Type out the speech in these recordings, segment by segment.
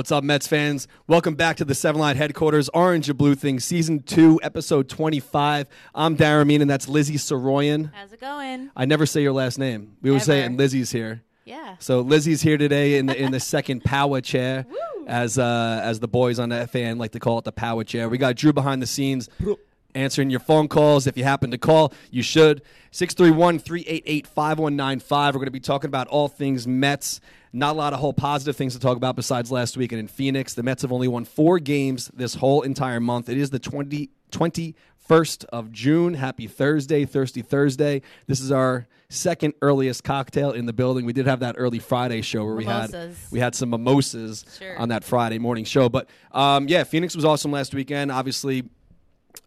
What's up, Mets fans? Welcome back to the Seven Line headquarters, Orange and Blue Thing, Season 2, Episode 25. I'm Darren Meenan, and that's Lizzie Soroyan. How's it going? I never say your last name. We always say it, and Lizzie's here. Yeah. So Lizzie's here today in the, in the second power chair, as uh, as the boys on the fan like to call it, the power chair. We got Drew behind the scenes. Answering your phone calls. If you happen to call, you should. 631 388 5195. We're going to be talking about all things Mets. Not a lot of whole positive things to talk about besides last weekend in Phoenix. The Mets have only won four games this whole entire month. It is the 20, 21st of June. Happy Thursday, Thirsty Thursday. This is our second earliest cocktail in the building. We did have that early Friday show where we had we had some mimosas Sure. on that Friday morning show. But um, yeah, Phoenix was awesome last weekend. Obviously,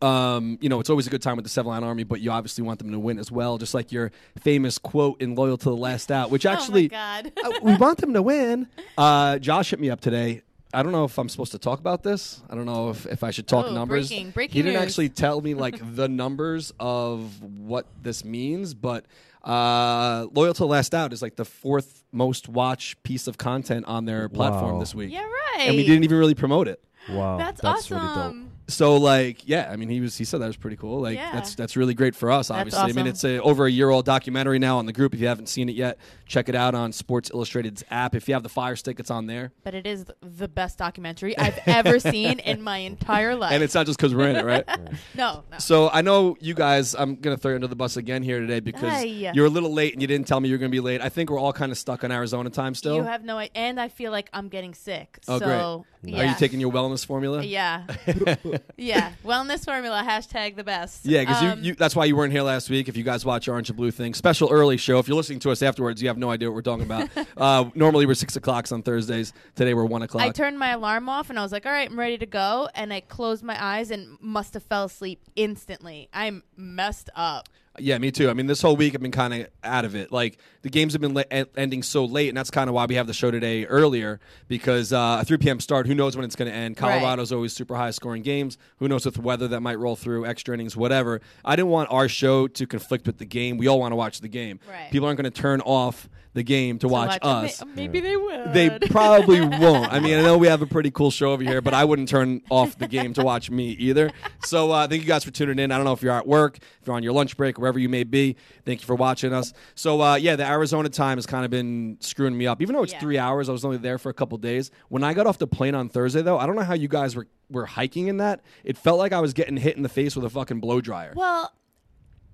um, you know, it's always a good time with the Seven Line Army, but you obviously want them to win as well, just like your famous quote in Loyal to the Last Out, which actually, oh my God. uh, we want them to win. Uh, Josh hit me up today. I don't know if I'm supposed to talk about this. I don't know if, if I should talk Oh, numbers. breaking- breaking he didn't news. actually tell me like the numbers of what this means, but uh, Loyal to the Last Out is like the fourth most watched piece of content on their platform Wow. this week. yeah, right. And we didn't even really promote it. Wow, That's, really dope. awesome. So like yeah, I mean he was he said that was pretty cool. Like Yeah. that's that's really great for us. Obviously, I mean it's a over a year old documentary now on the group. If you haven't seen it yet, check it out on Sports Illustrated's app. If you have the Fire Stick, it's on there. But it is th- the best documentary I've ever seen in my entire life. And it's not just because we're in it, right? no, no. so I know you guys. I'm gonna throw you under the bus again here today because Aye. you're a little late and you didn't tell me you were gonna be late. I think we're all kind of stuck on Arizona time still. You have no idea. And I feel like I'm getting sick. Oh, so, great. Yeah. Are you taking your wellness formula? Yeah. yeah. Wellness formula, hashtag the best. Yeah, because Um, you, you, that's why you weren't here last week. If you guys watch Orange and Blue thing, special early show. If you're listening to us afterwards, you have no idea what we're talking about. uh, normally we're six o'clocks on Thursdays. Today we're one o'clock. I turned my alarm off and I was like, all right, I'm ready to go. And I closed my eyes and must have fell asleep instantly. I'm messed up. Yeah, me too. I mean, this whole week I've been kind of out of it. Like the games have been le- ending so late, and that's kind of why we have the show today earlier because uh, a 3 p.m. start. Who knows when it's going to end? Right. Colorado's always super high scoring games. Who knows with weather that might roll through, extra innings, whatever. I didn't want our show to conflict with the game. We all want to watch the game. Right. People aren't going to turn off the game to, watch, May- us. maybe they will. They probably won't. I mean, I know we have a pretty cool show over here, but I wouldn't turn off the game to watch me either. So, uh, thank you guys for tuning in. I don't know if you're at work, if you're on your lunch break, wherever you may be. Thank you for watching us. So, uh, yeah, the Arizona time has kind of been screwing me up. Even though it's Yeah. three hours, I was only there for a couple days. When I got off the plane on Thursday, though, I don't know how you guys were were hiking in that. It felt like I was getting hit in the face with a fucking blow dryer. Well,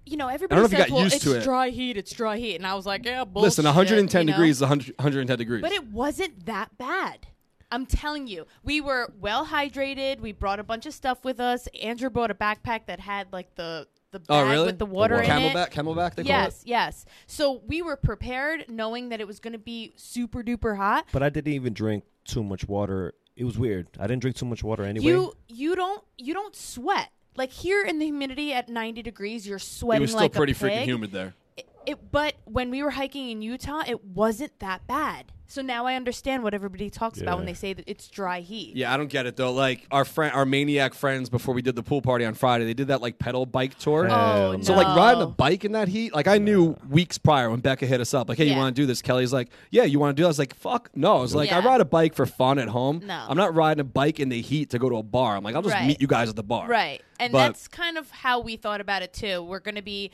you know, everybody know if you got well, used it's to it. dry heat, it's dry heat. And I was like, yeah, bullshit. Listen, 110 you know? degrees is 100, 110 degrees. But it wasn't that bad. I'm telling you, we were well hydrated. We brought a bunch of stuff with us. Andrew brought a backpack that had like the the oh, bag really? with the water in it. CamelBak, CamelBak, they call Yes, yes. So we were prepared, knowing that it was going to be super duper hot. But I didn't even drink too much water. It was weird. I didn't drink too much water anyway. You you don't you don't sweat like here in the humidity at 90 degrees. You're sweating. It was still like pretty freaking humid there. It, it, but when we were hiking in Utah, it wasn't that bad. So now I understand what everybody talks about when they say that it's dry heat. Yeah, I don't get it though. Like our friend, our maniac friends, before we did the pool party on Friday, they did that like pedal bike tour. Oh, Hell So no. like riding a bike in that heat, like I knew weeks prior when Becca hit us up, like, "Hey, you Yeah. want to do this?" Kelly's like, "Yeah, you want to do?" that? I was like, "Fuck no!" I was like, "I Yeah. ride a bike for fun at home. No. I'm not riding a bike in the heat to go to a bar. I'm like, I'll just Right. meet you guys at the bar." Right. And But- that's kind of how we thought about it too. We're going to be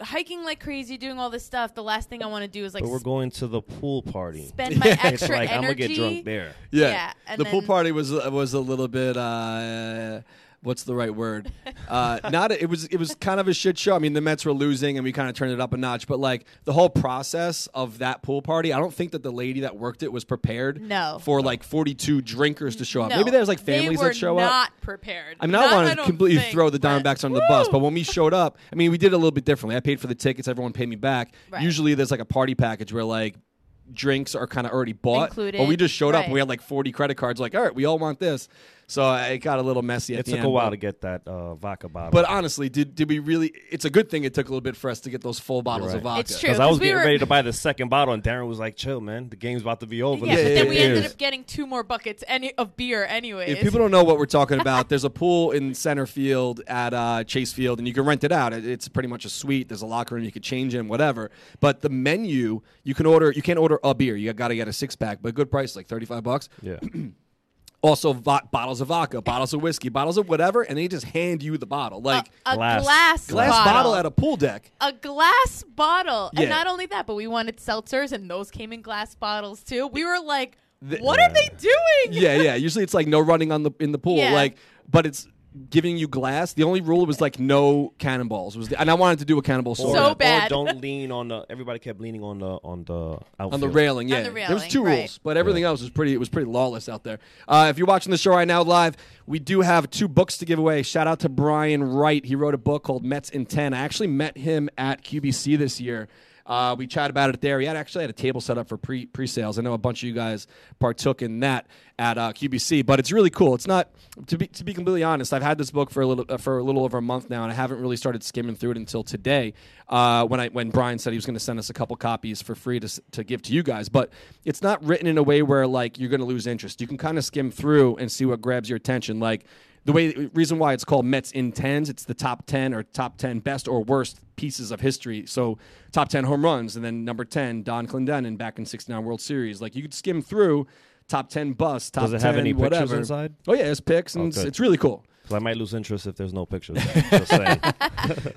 hiking like crazy, doing all this stuff. The last thing I want to do is like but we're going to the pool party. spend my it's extra like I'm gonna get drunk there. Yeah. Yeah, and the pool party was was a little bit. Uh, what's the right word? Uh, not it was it was kind of a shit show. I mean, the Mets were losing, and we kind of turned it up a notch. But like the whole process of that pool party, I don't think that the lady that worked it was prepared. No. for like forty two drinkers to show up. No, Maybe there's like families that show up. not prepared. I mean, I don't want to completely think, throw the but- Diamondbacks under the bus, but when we showed up, I mean, we did it a little bit differently. I paid for the tickets; everyone paid me back. Right. Usually, there's like a party package where like drinks are kind of already bought, Included, but we just showed up and we had like 40 credit cards. Like, all right, we all want this. So uh, it got a little messy at It the took end. a while but- to get that uh, vodka bottle. But honestly, did did we really? It's a good thing it took a little bit for us to get those full bottles of vodka. It's true. because I was we getting were- ready to buy the second bottle, and Darren was like, "Chill, man. The game's about to be over." Yeah, Listen but to then the we yeah, ended up getting two more buckets any of beer anyways. If people don't know what we're talking about, there's a pool in center field at uh, Chase Field, and you can rent it out. It- It's pretty much a suite. There's a locker room you could change in, whatever. But the menu, you can order. You can't order a beer. You got to get a six pack, but good price, like thirty five bucks. Yeah. Also, vo- bottles of vodka, bottles of whiskey, bottles of whatever, and they just hand you the bottle, like a Glass. glass, glass bottle. bottle at a pool deck. a glass bottle. Yeah. And not only that, but we wanted seltzers, and those came in glass bottles too. We were like, The- what are they doing? yeah, yeah. Usually it's like no running on the in the pool, Yeah. like, but it's giving you glass. The only rule was like no cannonballs. Was the, and I wanted to do a cannonball story So or bad. don't lean on the. Everybody kept leaning on the on the outfield. on the railing. Yeah, the there was two right. rules, but everything else was pretty. It was pretty lawless out there. Uh, if you're watching the show right now live, we do have two books to give away. Shout out to Brian Wright. He wrote a book called Mets in Ten. I actually met him at QBC this year. Uh, we chatted about it there. We had actually had a table set up for pre pre sales. I know a bunch of you guys partook in that at uh, QBC, but it's really cool. It's not to be to be completely honest. I've had this book for a little uh, for a little over a month now, and I haven't really started skimming through it until today. Uh, when I when Brian said he was going to send us a couple copies for free to to give to you guys, but it's not written in a way where like you're going to lose interest. You can kind of skim through and see what grabs your attention, like the way reason why it's called Mets in tens, it's the top ten or top ten best or worst pieces of history. So top ten home runs, and then number ten Donn Clendenon back in '69 World Series. Like you could skim through top ten busts, top Does it 10 have any pictures inside? Oh yeah, it's pics and Oh, it's, it's really cool. 'Cause I might lose interest if there's no pictures. Just.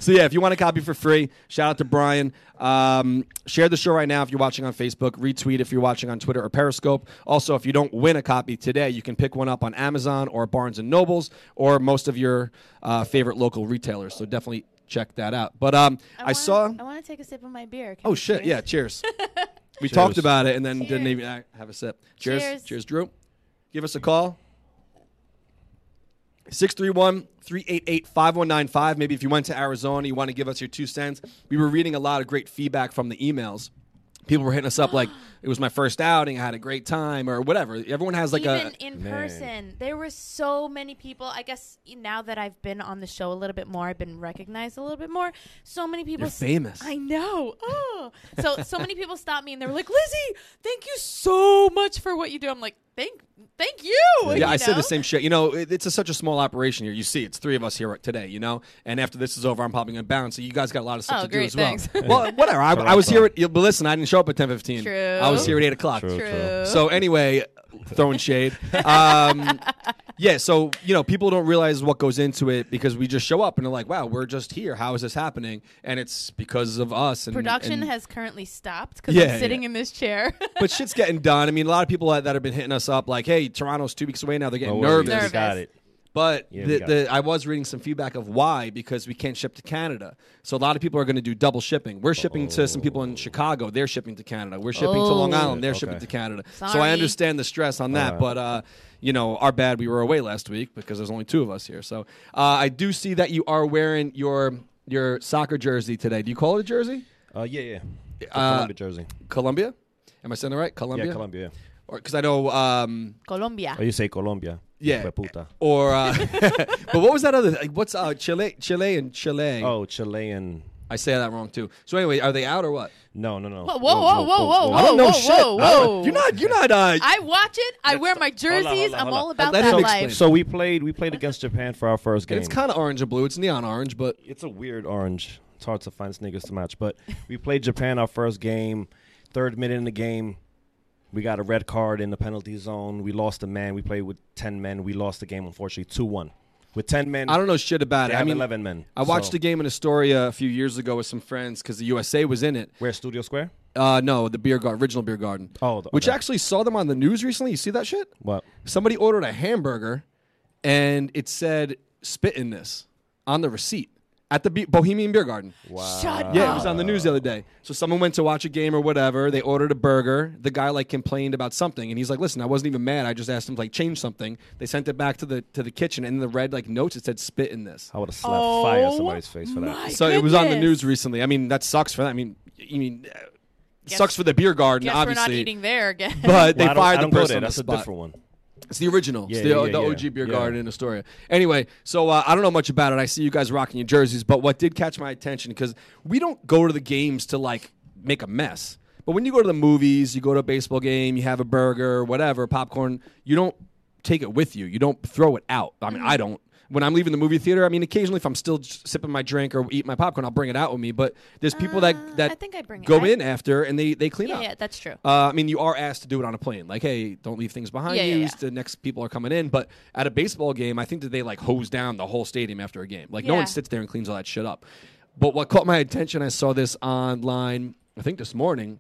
So yeah, if you want a copy for free, shout out to Brian. Um, share the show right now if you're watching on Facebook. Retweet if you're watching on Twitter or Periscope. Also, if you don't win a copy today, you can pick one up on Amazon or Barnes and Nobles or most of your uh, favorite local retailers. So definitely check that out. But um, I, wanna- saw. I want to take a sip of my beer. Can Oh shit! cheers? Yeah, cheers. We Cheers. talked about it and then didn't even uh, have a sip. Cheers. Cheers. Cheers, Drew. Give us a call. 631 388 5195. Maybe if you went to Arizona, you want to give us your two cents. We were reading a lot of great feedback from the emails. People were hitting us up like, it was my first outing, I had a great time, or whatever. Everyone has like Even a. in Man. person, there were so many people. I guess now that I've been on the show a little bit more, I've been recognized a little bit more. So many people. You're s- famous. I know. Oh, so so many people stopped me and they were like, "Lizzie, thank you so much for what you do." I'm like, "Thank, thank you." Yeah, you I said the same shit. You know, it, it's a, such a small operation here. You see, it's three of us here today. You know, and after this is over, I'm probably going to bounce. So you guys got a lot of stuff Oh, to do as well. thanks. well, whatever. I, I was here at. But listen, I didn't show up at 10:15. True. I was here at eight o'clock. True, True. So anyway, throwing shade. Um, yeah, so you know, people don't realize what goes into it because we just show up and they're like, "Wow, we're just here. How is this happening?" And it's because of us. And Production and- has currently stopped because Yeah, I'm sitting yeah. in this chair. but shit's getting done. I mean, a lot of people that that have been hitting us up like, "Hey, Toronto's two weeks away now. They're getting oh, No worries. nervous." Nervous. got it. But Yeah, the, the, I was reading some feedback of why because we can't ship to Canada. So a lot of people are going to do double shipping. We're shipping to some people in Chicago. They're shipping to Canada. We're shipping to Long Oh. Island. They're Okay. shipping to Canada. So I understand the stress on that. Alright. But uh, you know, our bad. We were away last week because there's only two of us here. So uh, I do see that you are wearing your your soccer jersey today. Do you call it a jersey? Uh, yeah, yeah. The Uh, Columbia jersey. Columbia? Am I saying it right? Columbia. Yeah, Columbia. Yeah. Or because I know. Um, Colombia. Oh, you say Colombia? Yeah. Hueputa. or uh, but what was that other? Like, what's uh, Chile? Chile and Chile. Oh, Chilean. I say that wrong too. So anyway, are they out or what? No, no, no. Whoa, whoa, whoa, whoa, whoa, I don't know whoa, shit. whoa, whoa. You're not. You're not. Uh, I watch it. I wear my Hold on, hold jerseys. on, I'm all about Let that him life. So we played. We played against Japan for our first game. it's kind of orange and blue. It's neon orange, but it's a weird orange. It's hard to find sneakers to match. But we played Japan our first game. Third minute in the game, we got a red card in the penalty zone. We lost a man. We played with ten men. We lost the game, unfortunately, two one. With ten men, I don't know shit about it. I mean, eleven men. I watched So- the game in Astoria a few years ago with some friends because the USA was in it. Where Studio Square? Uh, no, the beer garden, original beer garden. Oh, the- which okay. actually saw them on the news recently. You see that shit? What? Somebody ordered a hamburger, and it said "spit in this" on the receipt at the Be- Bohemian Beer Garden. Wow. Shut Yeah, up. it was on the news the other day. So someone went to watch a game or whatever. They ordered a burger. The guy like complained about something, and he's like, "Listen, I wasn't even mad. I just asked him to like change something." They sent it back to the to the kitchen, and in the red like notes it said "spit in this." I would have slapped Oh, fire at somebody's face for that. my So it was on the news recently. I mean, that sucks for that. I mean, you mean uh, sucks for the beer garden, Guess obviously. we're not eating there again. But they Well, I fired I the go person there. the That's a different one. It's the original. Yeah, it's the, yeah, the yeah, OG beer garden in Astoria. Anyway, so uh, I don't know much about it. I see you guys rocking your jerseys, but what did catch my attention because we don't go to the games to like make a mess. But when you go to the movies, you go to a baseball game, you have a burger, whatever, popcorn, you don't take it with you. You don't throw it out. I mean, I don't. When I'm leaving the movie theater, I mean, occasionally if I'm still sipping my drink or eating my popcorn, I'll bring it out with me. But there's people Uh, that that I think I bring it. go I- in after and they they clean Yeah, up. yeah, that's true. Uh, I mean, you are asked to do it on a plane. Like, hey, don't leave things behind Yeah, you. yeah. The next people are coming in. But at a baseball game, I think that they like hose down the whole stadium after a game. Like, no one sits there and cleans all that shit up. But what caught my attention, I saw this online, I think this morning.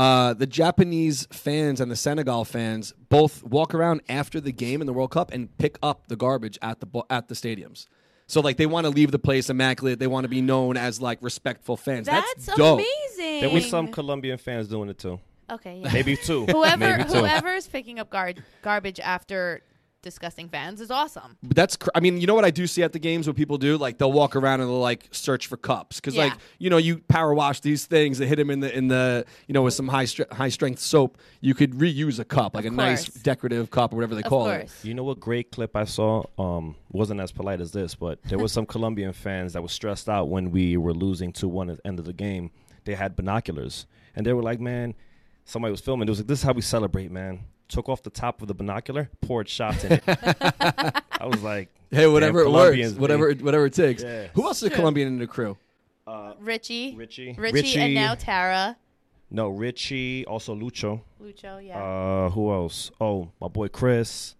Uh, the Japanese fans and the Senegal fans both walk around after the game in the World Cup and pick up the garbage at the bo- at the stadiums. So like they want to leave the place immaculate. They want to be known as like respectful fans. That's, dope. amazing. There was some Colombian fans doing it too. Okay, yeah. Maybe two. whoever Maybe two. whoever's picking up gar- garbage after disgusting fans is awesome. But that's, cr- I mean, you know what I do see at the games? What people do, like they'll walk around and they'll like search for cups because, Yeah. like, you know, you power wash these things, they hit them in the in the, you know, with some high stre- high strength soap. You could reuse a cup, like Of a nice course. decorative cup or whatever they Of call it. course. You know what great clip I saw? Um, wasn't as polite as this, but there was some Colombian fans that were stressed out when we were losing two one at the end of the game. They had binoculars and they were like, "Man, somebody was filming. It was like, this is how we celebrate, man." Took off the top of the binocular, poured shots in it. I was like, Hey, whatever it works, Colombians, whatever it, whatever it takes. Yeah. Who else is a Sure. Colombian in the crew? uh Richie, Richie, Richie, and now Tara, no Richie, also Lucho. Lucho. Yeah. Uh, who else? Oh, my boy Chris.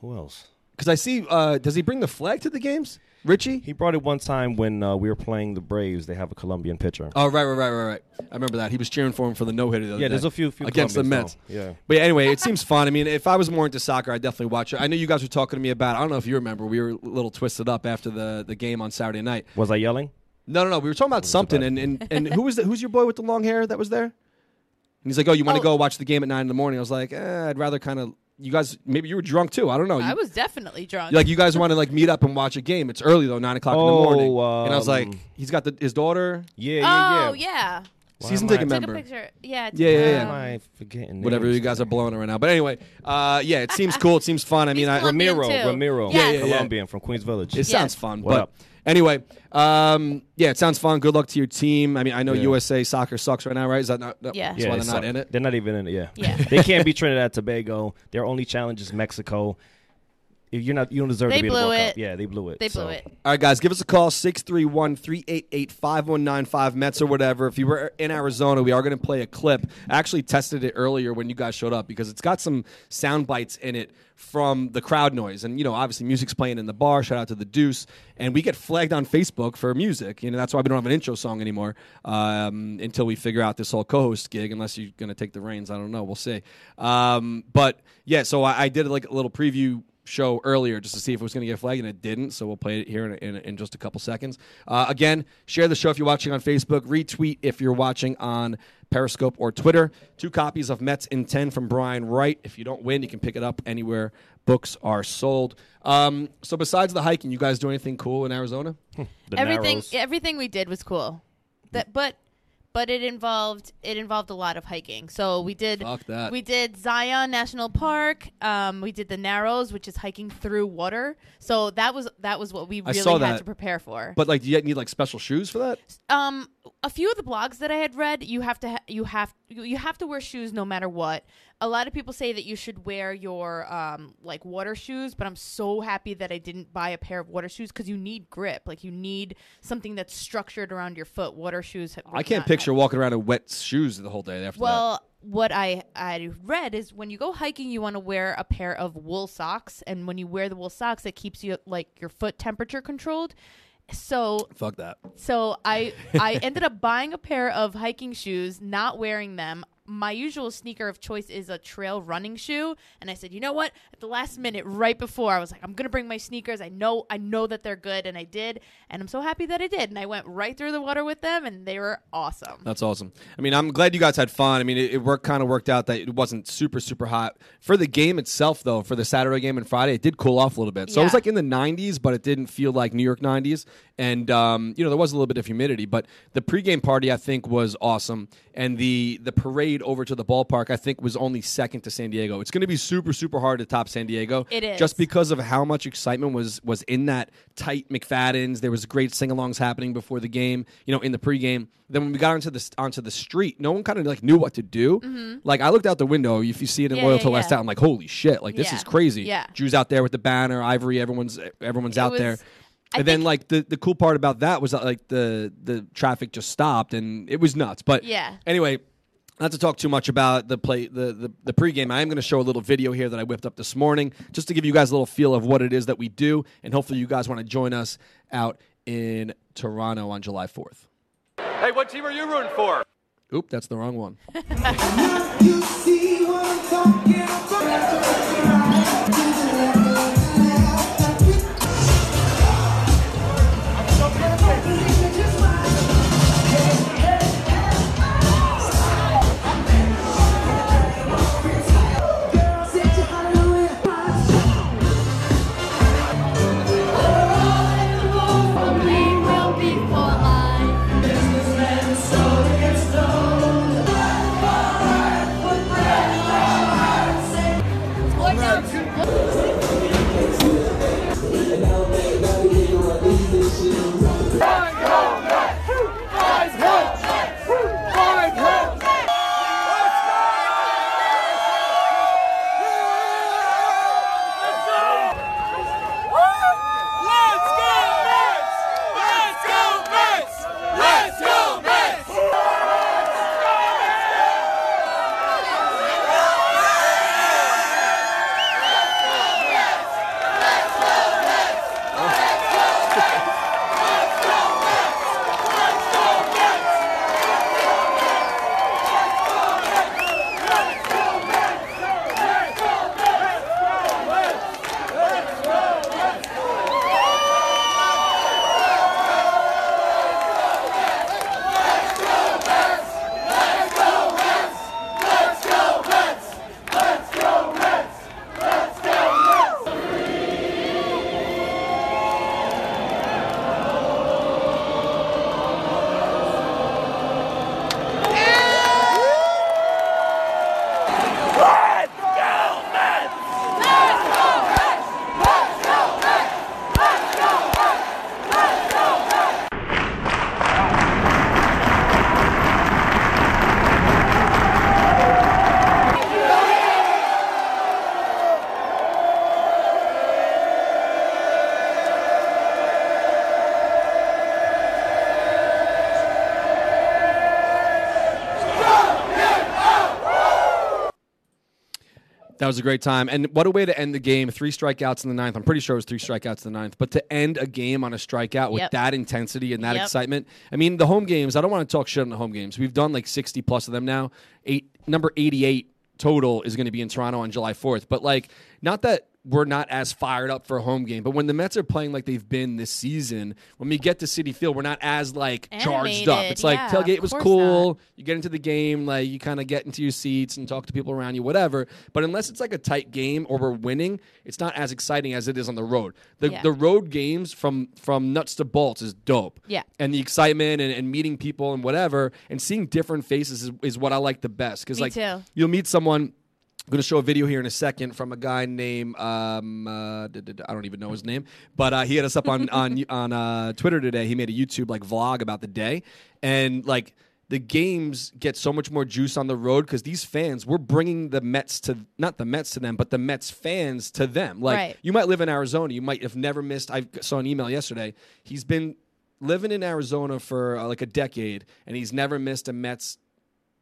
Who else? Because I see, uh, does he bring the flag to the games? Richie? He brought it one time when uh, we were playing the Braves. They have a Colombian pitcher. Oh, right, right, right, right, right. I remember that. He was cheering for him for the no hitter. yeah, there's a few, few against the Mets. though. Yeah. But yeah, anyway, it seems fun. I mean, if I was more into soccer, I'd definitely watch it. I know you guys were talking to me about. I don't know if you remember. We were a little twisted up after the, the game on Saturday night. Was I yelling? No, no, no. We were talking about something, about? and, and, and who was the, who's your boy with the long hair that was there? And he's like, "Oh, you want to Oh. go watch the game at nine in the morning?" I was like, eh, "I'd rather kind of." You guys, maybe you were drunk too. I don't know. You, I was definitely drunk. like you guys want to like meet up and watch a game. It's early though, nine o'clock in the Oh, morning. and I was like, um, he's got the, his daughter, Yeah, yeah, oh yeah. yeah. Why season am I- ticket Took member. a picture. Yeah. Yeah, yeah, yeah. Why am um, I forgetting? whatever names? you guys are blowing around. But anyway, uh, yeah, it seems cool. It seems fun. I mean, I, Colombian Ramiro, too. Ramiro, Yes. Yeah, yeah, yeah. Colombian from Queens Village. It Yes. sounds fun. What but up? Anyway, um, yeah, it sounds fun. Good luck to your team. I mean, I know Yeah. USA soccer sucks right now, right? Is that not? No, Yeah. That's yeah, why it's they're not up. in it. They're not even in it. Yeah, Yeah. they can't be Trinidad Tobago. Their only challenge is Mexico. If You're not. You don't deserve They to be in the blew World it. Cup. Yeah, they blew it. They so. blew it. All right, guys, give us a call 631 388 5195 Mets or whatever. If you were in Arizona, we are going to play a clip. I actually tested it earlier when you guys showed up because it's got some sound bites in it from the crowd noise. And, you know, obviously music's playing in the bar. Shout out to the Deuce. And we get flagged on Facebook for music. You know, that's why we don't have an intro song anymore um, until we figure out this whole co host gig, unless you're going to take the reins. I don't know. We'll see. Um, but, yeah, so I, I did like a little preview show earlier just to see if it was going to get flagged, and it didn't. So we'll play it here in, in, in just a couple seconds. Uh, again, share the show if you're watching on Facebook. Retweet if you're watching on Periscope or Twitter. Two copies of Mets in 10 from Brian Wright. If you don't win, you can pick it up anywhere books are sold. Um, so besides the hiking, you guys do anything cool in Arizona? The everything Narrows. everything we did was cool. That but but it involved it involved a lot of hiking. So we did we did Zion National Park. Um, we did the Narrows, which is hiking through water. So that was that was what we really had that. to prepare for. But like, do you need like special shoes for that? um, a few of the blogs that I had read, you have to ha- you have you have to wear shoes no matter what. A lot of people say that you should wear your um like water shoes, but I'm so happy that I didn't buy a pair of water shoes because you need grip. Like you need something that's structured around your foot. Water shoes. I can't picture walking around in wet shoes the whole day after that. Well, what I I read is when you go hiking, you want to wear a pair of wool socks, and when you wear the wool socks, it keeps you like your foot temperature controlled. So Fuck that. so I I ended up buying a pair of hiking shoes, not wearing them. My usual sneaker of choice is a trail running shoe, and I said, you know what? At the last minute, right before, I was like, I'm gonna bring my sneakers. I know I know that they're good, and I did, and I'm so happy that I did. And I went right through the water with them, and they were awesome. That's awesome. I mean, I'm glad you guys had fun. I mean, it, it worked kind of worked out that it wasn't super super hot for the game itself, though. For the Saturday game and Friday, it did cool off a little bit. So it was like in the 90s, but it didn't feel like New York 90s. And um, you know, there was a little bit of humidity, but the pregame party I think was awesome, and the the parade over to the ballpark, I think, was only second to San Diego. It's going to be super, super hard to top San Diego. It is. just because of how much excitement was was in that tight McFadden's. There was great sing-alongs happening before the game. You know, in the pregame. Then when we got onto the onto the street, no one kind of like knew what to do. Like I looked out the window. If you see it in Mm-hmm. Yeah, Loyal yeah, to West yeah. Out, I'm like, holy shit! Like this is crazy. Yeah. Drew's out there with the banner. Ivory, everyone's everyone's It out was- there. I and then like the, the cool part about that was that like the the traffic just stopped and it was nuts. But Yeah. Anyway, not to talk too much about the play the the, the pregame. I am going to show a little video here that I whipped up this morning just to give you guys a little feel of what it is that we do, and hopefully you guys want to join us out in Toronto on July fourth. Hey, what team are you rooting for? Oop, that's the wrong one. was a great time. And what a way to end the game. Three strikeouts in the ninth. I'm pretty sure it was three strikeouts in the ninth. But to end a game on a strikeout with Yep. that intensity and that Yep. excitement. I mean, the home games, I don't want to talk shit on the home games. We've done like 60 plus of them now. Eight number 88 total is going to be in Toronto on July 4th. But like, not that we're not as fired up for a home game, but when the Mets are playing like they've been this season, when we get to Citi Field, we're not as like charged up. It's like yeah, tailgate was cool. not. You get into the game, like you kind of get into your seats and talk to people around you, whatever. But unless it's like a tight game or we're winning, it's not as exciting as it is on the road. The Yeah. the road games from from nuts to bolts is dope. Yeah. and the excitement and, and meeting people and whatever and seeing different faces is, is what I like the best because like too. you'll meet someone. I'm going to show a video here in a second from a guy named um, uh, I don't even know his name, but uh, he had us up on on on uh, Twitter today. He made a YouTube like vlog about the day, and like the games get so much more juice on the road because these fans we're bringing the Mets to not the Mets to them, but the Mets fans to them. Like Right. you might live in Arizona, you might have never missed. I saw an email yesterday. He's been living in Arizona for uh, like a decade, and he's never missed a Mets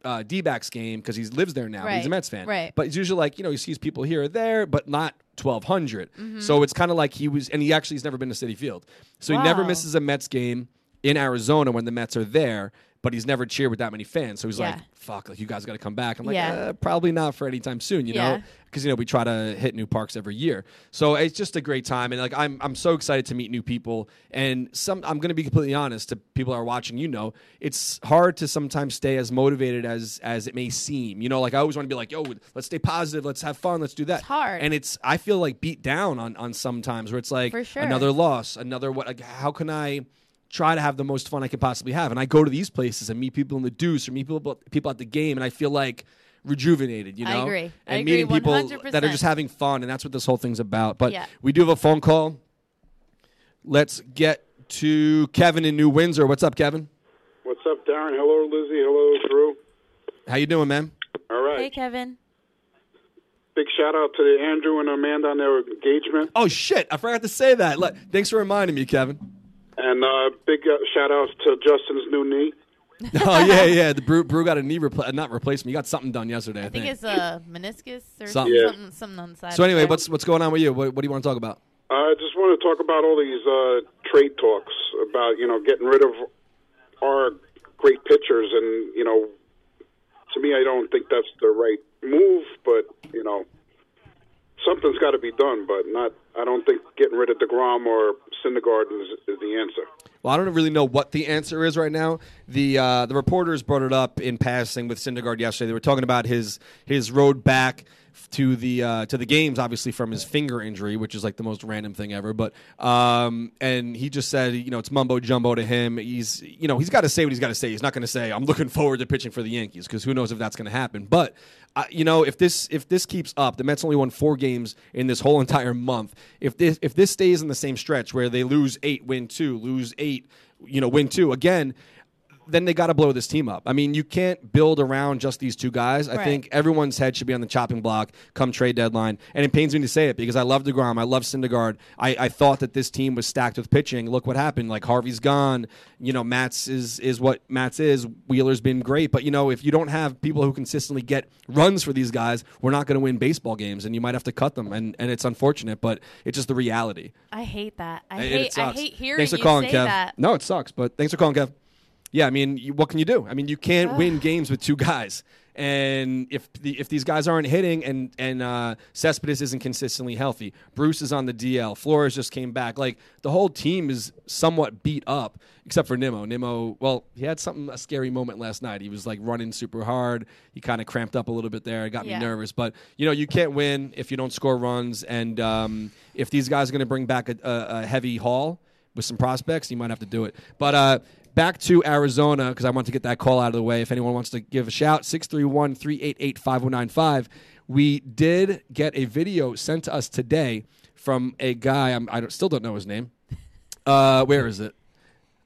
uh, D-backs game because he lives there now. but He's a Mets fan, right. But he's usually like you know he sees people here or there, but not 1,200. Mm-hmm. So it's kind of like he was, and he actually has never been to Citi Field, so he never misses a Mets game in Arizona when the Mets are there. But he's never cheered with that many fans, so he's like, "Fuck, like you guys got to come back." I'm like, Yeah. uh, "Probably not for any time soon," you know, because you know we try to hit new parks every year. So it's just a great time, and like I'm I'm so excited to meet new people. And some I'm going to be completely honest to people who are watching. You know, it's hard to sometimes stay as motivated as as it may seem. You know, like I always want to be like, "Yo, let's stay positive, let's have fun, let's do that." It's hard. and it's I feel like beat down on on sometimes where it's like sure. another loss, another what? Like how can I? Try to have the most fun I can possibly have. And I go to these places and meet people in the deuce or meet people people at the game, and I feel like rejuvenated. You I know, agree. I And agree meeting people 100%. that are just having fun, and that's what this whole thing's about. But Yeah. we do have a phone call. Let's get to Kevin in New Windsor. What's up, Kevin? What's up, Darren? Hello, Lizzie. Hello, Drew. How you doing, man? All right. Hey, Kevin. Big shout out to Andrew and Amanda on their engagement. Oh shit! I forgot to say that. Let- Thanks for reminding me, Kevin. And uh, big uh, shout outs to Justin's new knee. oh yeah, yeah. The brew, brew got a knee repla- not replacement. You got something done yesterday. I, I think it's a meniscus or Something. Yeah. something, something on the side. So anyway, what's what's going on with you? What, what do you want to talk about? I just want to talk about all these uh, trade talks about you know getting rid of our great pitchers, and you know, to me, I don't think that's the right move. But you know, something's got to be done. But not, I don't think getting rid of Degrom or Syndergaard is, is the answer. Well, I don't really know what the answer is right now. The uh, the reporters brought it up in passing with Syndergaard yesterday. They were talking about his his road back to the uh, to the games, obviously from his finger injury, which is like the most random thing ever. But um, and he just said, you know, it's mumbo jumbo to him. He's you know he's got to say what he's got to say. He's not going to say I'm looking forward to pitching for the Yankees because who knows if that's going to happen. But uh, you know, if this if this keeps up, the Mets only won four games in this whole entire month. If this if this stays in the same stretch where they lose eight, win two, lose eight, you know, win two again, then they got to blow this team up. I mean, you can't build around just these two guys. I Right. think everyone's head should be on the chopping block come trade deadline. And it pains me to say it because I love DeGrom. I love Syndergaard. I, I thought that this team was stacked with pitching. Look what happened. Like Harvey's gone. You know, Matz is, is what Matz is. Wheeler's been great. But, you know, if you don't have people who consistently get runs for these guys, we're not going to win baseball games and you might have to cut them. And, and it's unfortunate, but it's just the reality. I hate that. I It- it hate. I hate hearing Thanks for you calling, say Kev. that. No, it sucks, but thanks for calling, Kev. Yeah, I mean, you, what can you do? I mean, you can't win games with two guys, and if the, if these guys aren't hitting, and and uh, Cespedes isn't consistently healthy, Bruce is on the DL, Flores just came back. Like the whole team is somewhat beat up, except for Nimmo. Nimmo, well, he had something a scary moment last night. He was like running super hard. He kind of cramped up a little bit there. It got Yeah. me nervous, but you know, you can't win if you don't score runs, and um, if these guys are going to bring back a, a, a heavy haul with some prospects, you might have to do it. But uh, back to Arizona, because I want to get that call out of the way. If anyone wants to give a shout, 631 388 5095. We did get a video sent to us today from a guy, I'm, I don't, still don't know his name. Uh, where is it?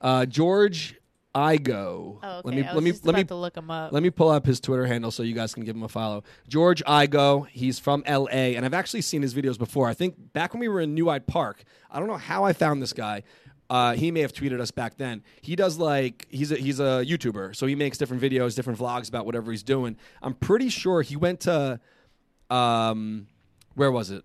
Uh, George Igo. Oh, okay. Let me, let me, let me, to look him up. let me pull up his Twitter handle so you guys can give him a follow. George Igo. He's from LA, and I've actually seen his videos before. I think back when we were in New Hyde Park. I don't know how I found this guy. Uh, he may have tweeted us back then. He does like he's a he's a YouTuber, so he makes different videos, different vlogs about whatever he's doing. I'm pretty sure he went to, um, where was it?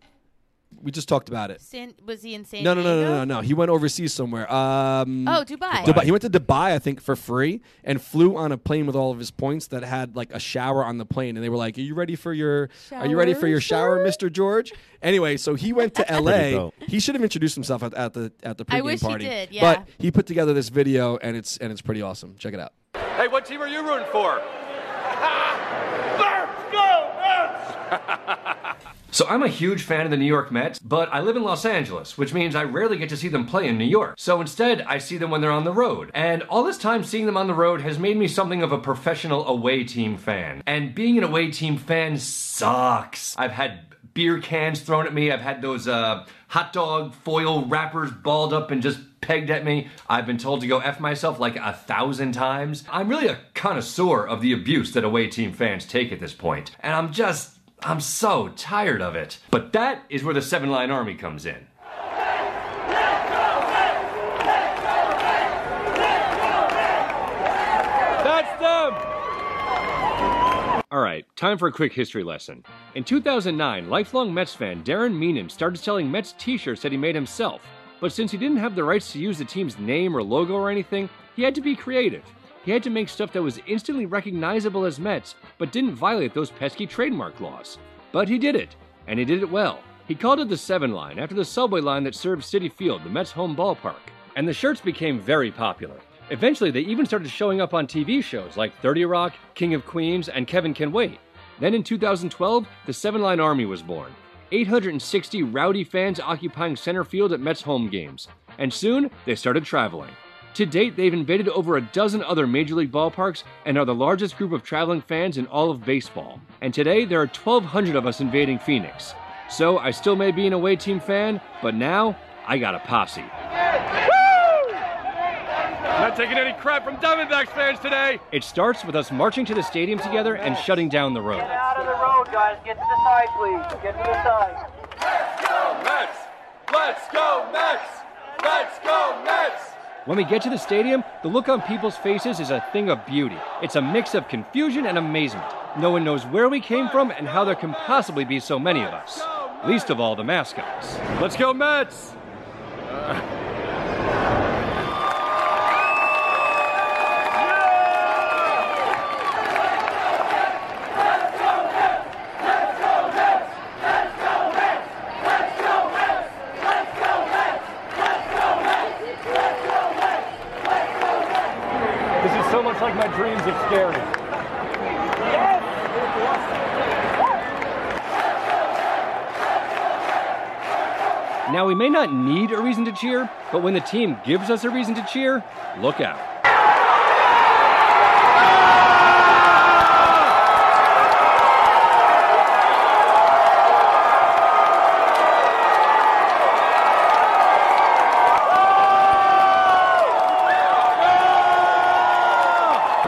We just talked about it. San, was he in San No, no, no, no, Diego? no, no. He went overseas somewhere. Um, Oh, Dubai. Dubai. He went to Dubai, I think, for free, and flew on a plane with all of his points that had like a shower on the plane. And they were like, "Are you ready for your? Are you ready for your shower, Shower? Mister George?" Anyway, so he went to L.A. dope. He should have introduced himself at, at the at the pregame I wish he party. did, yeah. But he put together this video, and it's and it's pretty awesome. Check it out. Hey, what team are you rooting for? Let's go, Mets! So I'm a huge fan of the New York Mets, but I live in Los Angeles, which means I rarely get to see them play in New York. So instead, I see them when they're on the road. And all this time seeing them on the road has made me something of a professional away team fan. And being an away team fan sucks. I've had beer cans thrown at me. I've had those uh, hot dog foil wrappers balled up and just pegged at me. I've been told to go F myself like a thousand times. I'm really a connoisseur of the abuse that away team fans take at this point. And I'm just, I'm so tired of it. But that is where the Seven Line Army comes in. That's them! All right, time for a quick history lesson. In 2009, lifelong Mets fan Darren Meenan started selling Mets t shirts that he made himself. But since he didn't have the rights to use the team's name or logo or anything, he had to be creative. He had to make stuff that was instantly recognizable as Mets, but didn't violate those pesky trademark laws. But he did it, and he did it well. He called it the Seven Line after the subway line that served Citi Field, the Mets' home ballpark. And the shirts became very popular. Eventually, they even started showing up on TV shows like 30 Rock, King of Queens, and Kevin Can Wait. Then in 2012, the Seven Line Army was born. 860 rowdy fans occupying center field at Mets home games. And soon, they started traveling. To date, they've invaded over a dozen other Major League ballparks and are the largest group of traveling fans in all of baseball. And today, there are 1,200 of us invading Phoenix. So I still may be an away team fan, but now I got a posse. Not taking any crap from Diamondbacks fans today. It starts with us marching to the stadium together and shutting down the road. Get out of the road, guys. Get to the side, please. Get to the side. Let's go Mets! Let's go Mets! Let's go Mets! When we get to the stadium, the look on people's faces is a thing of beauty. It's a mix of confusion and amazement. No one knows where we came from and how there can possibly be so many of us. Least of all the mascots. Let's go Mets! This is so much like my dreams of scary. Now, we may not need a reason to cheer, but when the team gives us a reason to cheer, look out.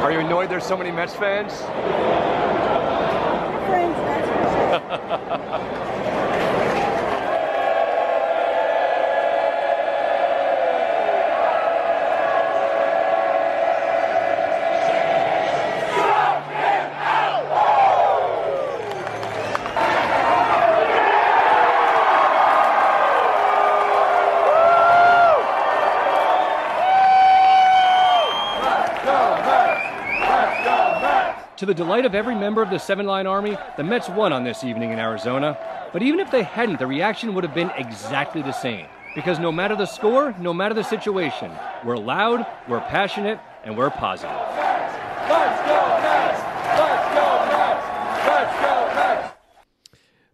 Are you annoyed there's so many Mets fans? To the delight of every member of the Seven Line Army, the Mets won on this evening in Arizona. But even if they hadn't, the reaction would have been exactly the same. Because no matter the score, no matter the situation, we're loud, we're passionate, and we're positive. Let's go Mets! Let's go Mets! Let's go Mets!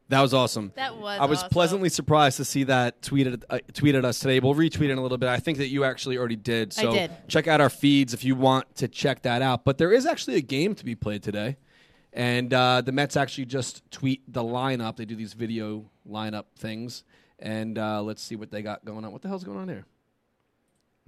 That was awesome. That was I was awesome. pleasantly surprised to see that tweeted uh, tweeted us today. We'll retweet it in a little bit. I think that you actually already did. I So did. check out our feeds if you want to check that out. But there is actually a game to be played today, and uh, the Mets actually just tweet the lineup. They do these video lineup things, and uh, let's see what they got going on. What the hell's going on here?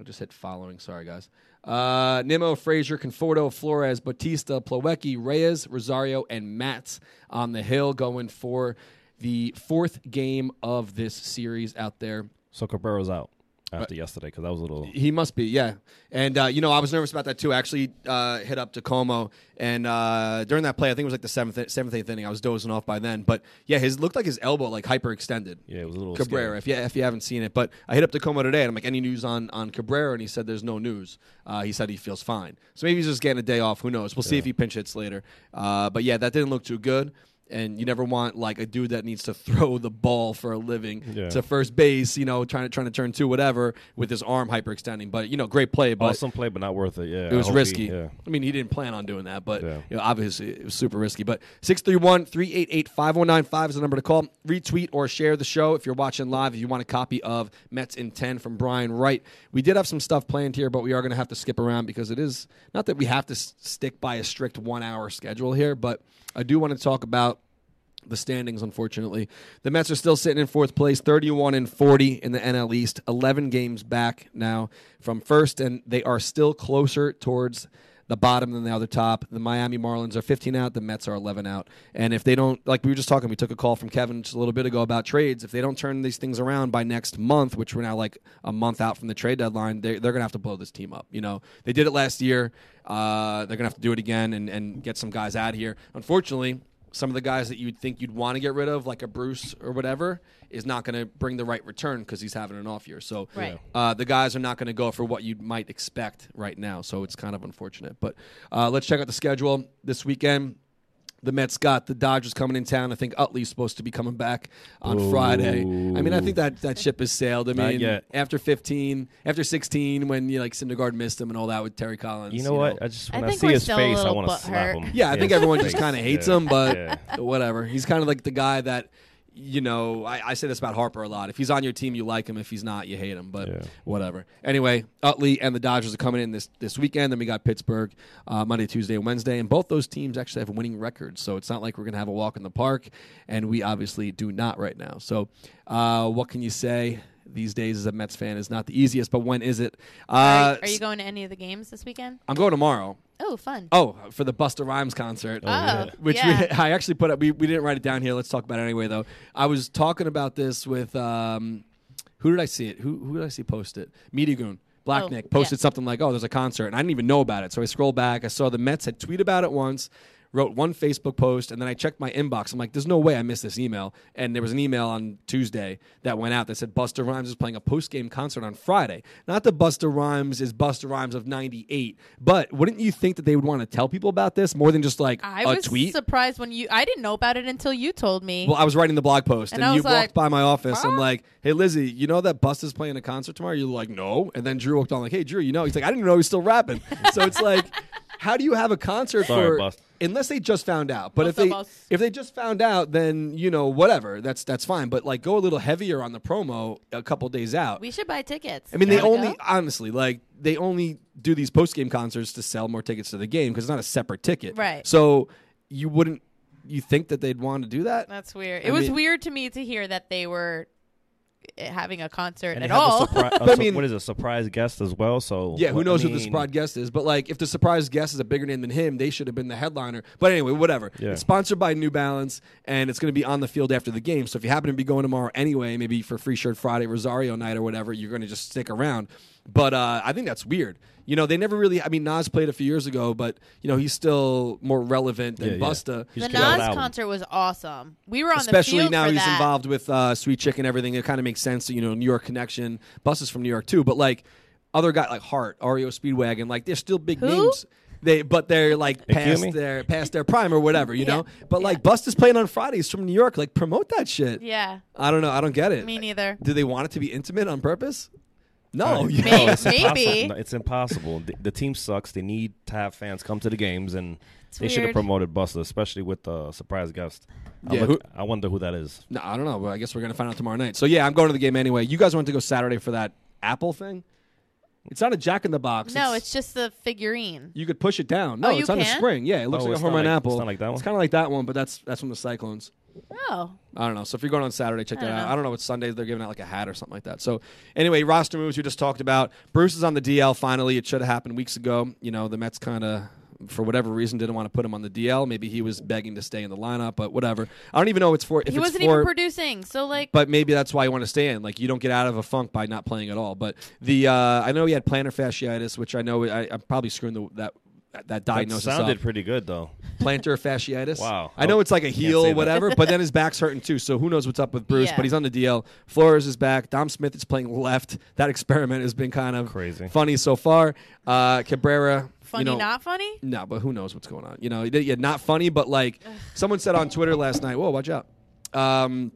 I just hit following. Sorry, guys. Uh, Nimmo, Frazier, Conforto, Flores, Bautista, Plawecki, Reyes, Rosario, and Matz on the hill going for the fourth game of this series out there. So Cabrera's out after yesterday because that was a little. He must be, yeah. And uh, you know, I was nervous about that too. I actually uh, hit up Tacomo, and uh, during that play, I think it was like the seventh, seventh, eighth inning. I was dozing off by then, but yeah, his looked like his elbow like hyperextended. Yeah, it was a little. Cabrera, if you if you haven't seen it, but I hit up Tacoma today, and I'm like, any news on on Cabrera? And he said there's no news. Uh, he said he feels fine, so maybe he's just getting a day off. Who knows? We'll see if he pinch hits later. Uh, but yeah, that didn't look too good. And you never want like a dude that needs to throw the ball for a living Yeah. to first base, you know, trying to trying to turn two, whatever, with his arm hyperextending. But you know, great play, but Awesome play, but not worth it. Yeah, it was hope he- risky. yeah. I mean, he didn't plan on doing that, but Yeah. you know, obviously it was super risky. But 631 388 5095 is the number to call. Retweet or share the show if you're watching live. If you want a copy of Mets in 10 from Brian Wright. We did have some stuff planned here, but we are going to have to skip around because it is not that we have to s- stick by a strict one hour schedule here, but I do want to talk about the standings, unfortunately. The Mets are still sitting in fourth place, 31 and 40 in the NL East, 11 games back now from first, and they are still closer towards the bottom than the other top. The Miami Marlins are 15 out, the Mets are 11 out. And if they don't, like we were just talking, we took a call from Kevin just a little bit ago about trades. If they don't turn these things around by next month, which we're now like a month out from the trade deadline, they, they're going to have to blow this team up. You know, they did it last year. Uh, they're going to have to do it again and, and get some guys out here. Unfortunately, some of the guys that you'd think you'd want to get rid of, like a Bruce or whatever, is not going to bring the right return because he's having an off year. So Right. uh, the guys are not going to go for what you might expect right now. So it's kind of unfortunate. But uh, let's check out the schedule this weekend. The Mets got the Dodgers coming in town. I think Utley's supposed to be coming back on Friday. I mean, I think that that ship has sailed. I mean, after 15, after 16, when you like Syndergaard missed him and all that with Terry Collins. You know what? I just I when I, think see his face, I want to slap butthurt. him. Yeah, I think his everyone just kind of hates Yeah. him, but Yeah. whatever. He's kind of like the guy that you know, I, I say this about Harper a lot. If he's on your team, you like him. If he's not, you hate him. But Yeah. whatever. Anyway, Utley and the Dodgers are coming in this this weekend. Then we got Pittsburgh uh, Monday, Tuesday, and Wednesday, and both those teams actually have winning records. So it's not like we're gonna have a walk in the park, and we obviously do not right now. So uh, what can you say? These days, as a Mets fan, is not the easiest. But when is it? Uh, are, are you going to any of the games this weekend? I'm going tomorrow. Oh, fun. Oh, for the Busta Rhymes concert. Oh, Which yeah. we, I actually put up. We, we didn't write it down here. Let's talk about it anyway, though. I was talking about this with um, who did I see it? Who who did I see post it? Media Goon. Black Oh, Nick posted yeah. something like, "Oh, there's a concert," and I didn't even know about it. So I scrolled back. I saw the Mets had tweeted about it once, wrote one Facebook post, and then I checked my inbox. I'm like, "There's no way I missed this email." And there was an email on Tuesday that went out that said Busta Rhymes is playing a post game concert on Friday. Not that Busta Rhymes is Busta Rhymes of '98, but wouldn't you think that they would want to tell people about this more than just like I a was tweet? surprised when you. I didn't know about it until you told me. Well, I was writing the blog post, And and, you was walked by my office. I'm like, "Hey, Lizzie, you know that Busta's playing a concert tomorrow?" You're like, "No." And then Drew walked on, like, "Hey, Drew, you know?" He's like, "I didn't even know he was still rapping." so it's like, how do you have a concert Sorry, for? Bust. Unless they just found out, but if Busta they Bus. if they just found out, then you know whatever. That's that's fine. But like, go a little heavier on the promo a couple days out. we should buy tickets. I mean, they wanna only go? honestly like they only do these post game concerts to sell more tickets to the game because it's not a separate ticket. Right. So you wouldn't you think that they'd want to do that? That's weird. I It was mean- weird to me to hear that they were Eh, having a concert And at all. surpri- a I mean- what is a surprise guest as well? So Yeah, who what- I knows who the surprise guest is? But like, if the surprise guest is a bigger name than him, they should have been the headliner. But anyway, whatever. Yeah. It's sponsored by New Balance, and it's going to be on the field after the game. So if you happen to be going tomorrow anyway, maybe for Free Shirt Friday, Rosario night, or whatever, you're going to just stick around. But uh, I think that's weird. You know, they never really. I mean, Nas played a few years ago, but you know, he's still more relevant than Yeah, yeah. Busta. He's the put an Nas album. concert was awesome. We were on Especially the field now for he's that. involved with uh, Sweet Chicken, everything. It kind of makes sense. You know, New York connection. Bus is from New York too, but like other guy like Hart, REO Speedwagon, like they're still big Who? names. They, but they're like past Ikumi? their past their prime or whatever, you Yeah. know. But like Busta's playing on Fridays from New York. Like promote that shit. Yeah, I don't know. I don't get it. me neither. Do they want it to be intimate on purpose? No. Uh, you- May- no, it's maybe. impossible. No, it's impossible. The, the team sucks. They need to have fans come to the games, and they should have promoted Busta, especially with the surprise guest. I, Yeah, look- who- I wonder who that is. No, I don't know. Well, I guess we're gonna find out tomorrow night. So yeah, I'm going to the game anyway. You guys want to go Saturday for that Apple thing? It's not a Jack in the Box. No, it's just the figurine. You could push it down. No, Oh, you it's on the can? spring. Yeah, it looks Oh, like a it's home like- apple. it's not like that one? It's kind of like that one, but that's that's from the Cyclones. Oh, I don't know. So if you're going on Saturday, check I that out. know. I don't know what Sundays they're giving out like a hat or something like that. So anyway, roster moves we just talked about. Bruce is on the DL finally. It should have happened weeks ago. You know, the Mets kind of for whatever reason didn't want to put him on the DL. Maybe he was begging to stay in the lineup, but whatever. I don't even know it's for if he it's wasn't for even producing. So like, but maybe that's why you want to stay in. Like you don't get out of a funk by not playing at all. But the uh, I know he had plantar fasciitis, which I know I, I'm probably screwing the, that that That diagnosis sounded up. pretty good, though. plantar fasciitis. Wow. I know Oh, it's like a heel, whatever, but then his back's hurting too. So who knows what's up with Bruce? Yeah. But he's on the DL. Flores is back. Dom Smith is playing left. That experiment has been kind of Crazy. funny so far. Uh, Cabrera, funny, you know, not funny. no, but who knows what's going on? You know, yeah, not funny, but like someone said on Twitter last night. Whoa, watch out. Um,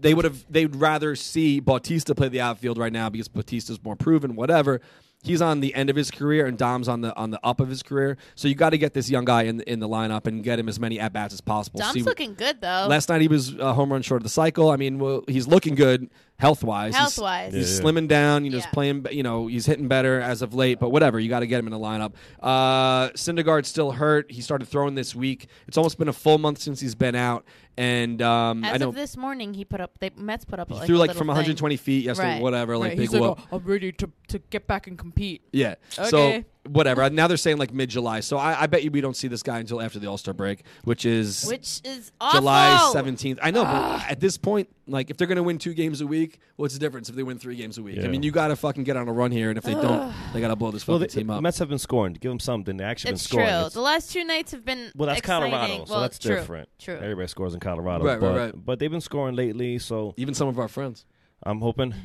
they would have. They'd rather see Bautista play the outfield right now because Bautista's more proven. Whatever. He's on the end of his career, and Dom's on the on the up of his career. So you got to get this young guy in in the lineup and get him as many at bats as possible. Dom's See looking good though. Last night he was a home run short of the cycle. I mean, well, he's looking good health wise. Health-wise. he's, he's Yeah, yeah. slimming down. You know, he's Yeah. playing. You know, he's hitting better as of late. But whatever, you got to get him in the lineup. Uh, Syndergaard's still hurt. He started throwing this week. It's almost been a full month since he's been out, and um, I know of this morning, he put up. The Mets put up he like threw a like little from thing. 120 feet yesterday, Right. whatever, like Right. big He's whoop. like, "Oh, I'm ready to to get back and compete. Yeah. So Okay. Whatever. Now they're saying like mid July. So I, I bet you we don't see this guy until after the All Star break, which is Which is awful. July 17th. I know, but at this point, like if they're going to win two games a week, what's the difference if they win three games a week? I mean, you got to fucking get on a run here, and if they don't, they got to blow this fucking Well, the, team the up. Mets have been scoring. Give them something. They actually It's been true. scoring. It's- The last two nights have been well, that's exciting. Colorado, so Well, that's true. different. True. Everybody scores in Colorado, Right, right, right. but they've been scoring lately. So Even some of our friends. I'm hoping.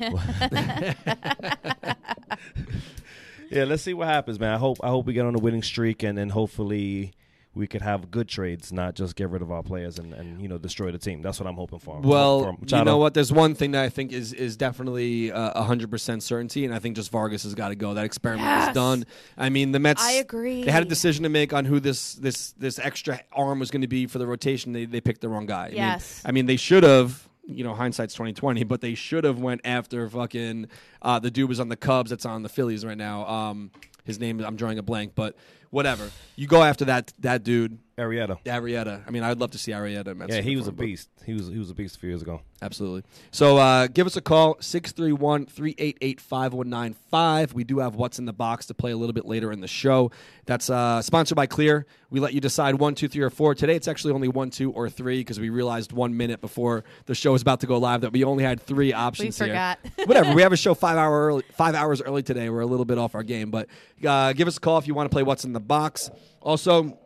yeah, let's see what happens, man. I hope I hope we get on a winning streak, and then hopefully we could have good trades, not just get rid of our players and, and you know destroy the team. That's what I'm hoping for. Well, For you know what? There's one thing that I think is is definitely uh, a hundred percent certainty, and I think just Vargas has got to go. That experiment Yes. is done. I mean, the Mets. I agree. They had a decision to make on who this this this extra arm was going to be for the rotation. They they picked the wrong guy. I mean- Yes. I mean, they should have. You know, hindsight's twenty twenty, but they should have went after fucking uh, the dude was on the Cubs. That's on the Phillies right now. Um, his name I'm drawing a blank, but whatever. You go after that that dude, Arrieta. Arrieta. I mean, I'd love to see Arrieta. in Mets Yeah, he was a uniform, but- beast. He was he was a beast a few years ago. Absolutely. So uh, give us a call, 631 388 5195. We do have What's in the Box to play a little bit later in the show. That's uh, sponsored by Clear. We let you decide one, two, three, or four. Today it's actually only one, two, or three because we realized one minute before the show was about to go live that we only had three options here. forgot. Whatever. We have a show five hour early, five hours early today. We're a little bit off our game, but uh, give us a call if you want to play What's in the Box. Also,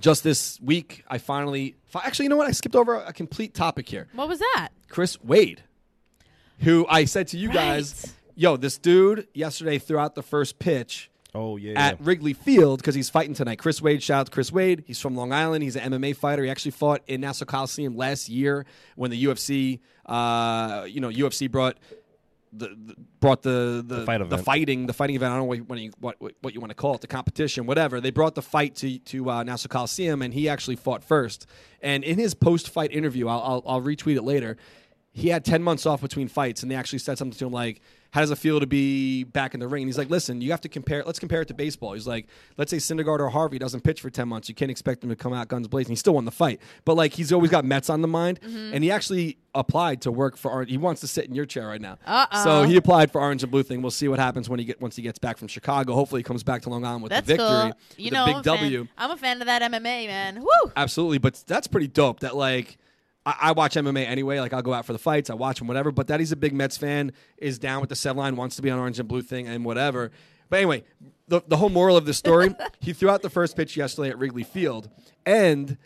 just this week, I finally. fi- Actually, you know what? I skipped over a complete topic here. What was that? Chris Wade, who I said to you guys, yo, this dude yesterday threw out the first pitch Oh yeah. at Wrigley Field because he's fighting tonight. Chris Wade, shout out to Chris Wade. He's from Long Island. He's an MMA fighter. He actually fought in Nassau Coliseum last year when the UFC, uh, you know, UFC brought. The, the brought the the, fight the fighting the fighting event. I don't know what you, what, what you want to call it the competition whatever. They brought the fight to to uh, Nassau Coliseum and he actually fought first. And in his post fight interview I'll, I'll I'll retweet it later he had 10 months off between fights and they actually said something to him like how does it feel to be back in the ring? And he's like listen you have to compare let's compare it to baseball. He's like let's say Syndergaard or Harvey doesn't pitch for 10 months. You can't expect him to come out guns blazing. He still won the fight. But like he's always got Mets on the mind mm-hmm. and he actually applied to work for Orange. He wants to sit in your chair right now. Uh-oh. so he applied for Orange and Blue thing. We'll see what happens when he get once he gets back from Chicago. Hopefully he comes back to Long Island with That's the victory cool. You know, big I'm fan- W. I'm a fan of that MMA, man. Woo! Absolutely, but that's pretty dope. That like I, I watch MMA anyway. Like I'll go out for the fights, I watch them, whatever. But that he's a big Mets fan, is down with the seven line, wants to be on orange and blue thing, and whatever. But anyway, the the whole moral of the story: he threw out the first pitch yesterday at Wrigley Field, and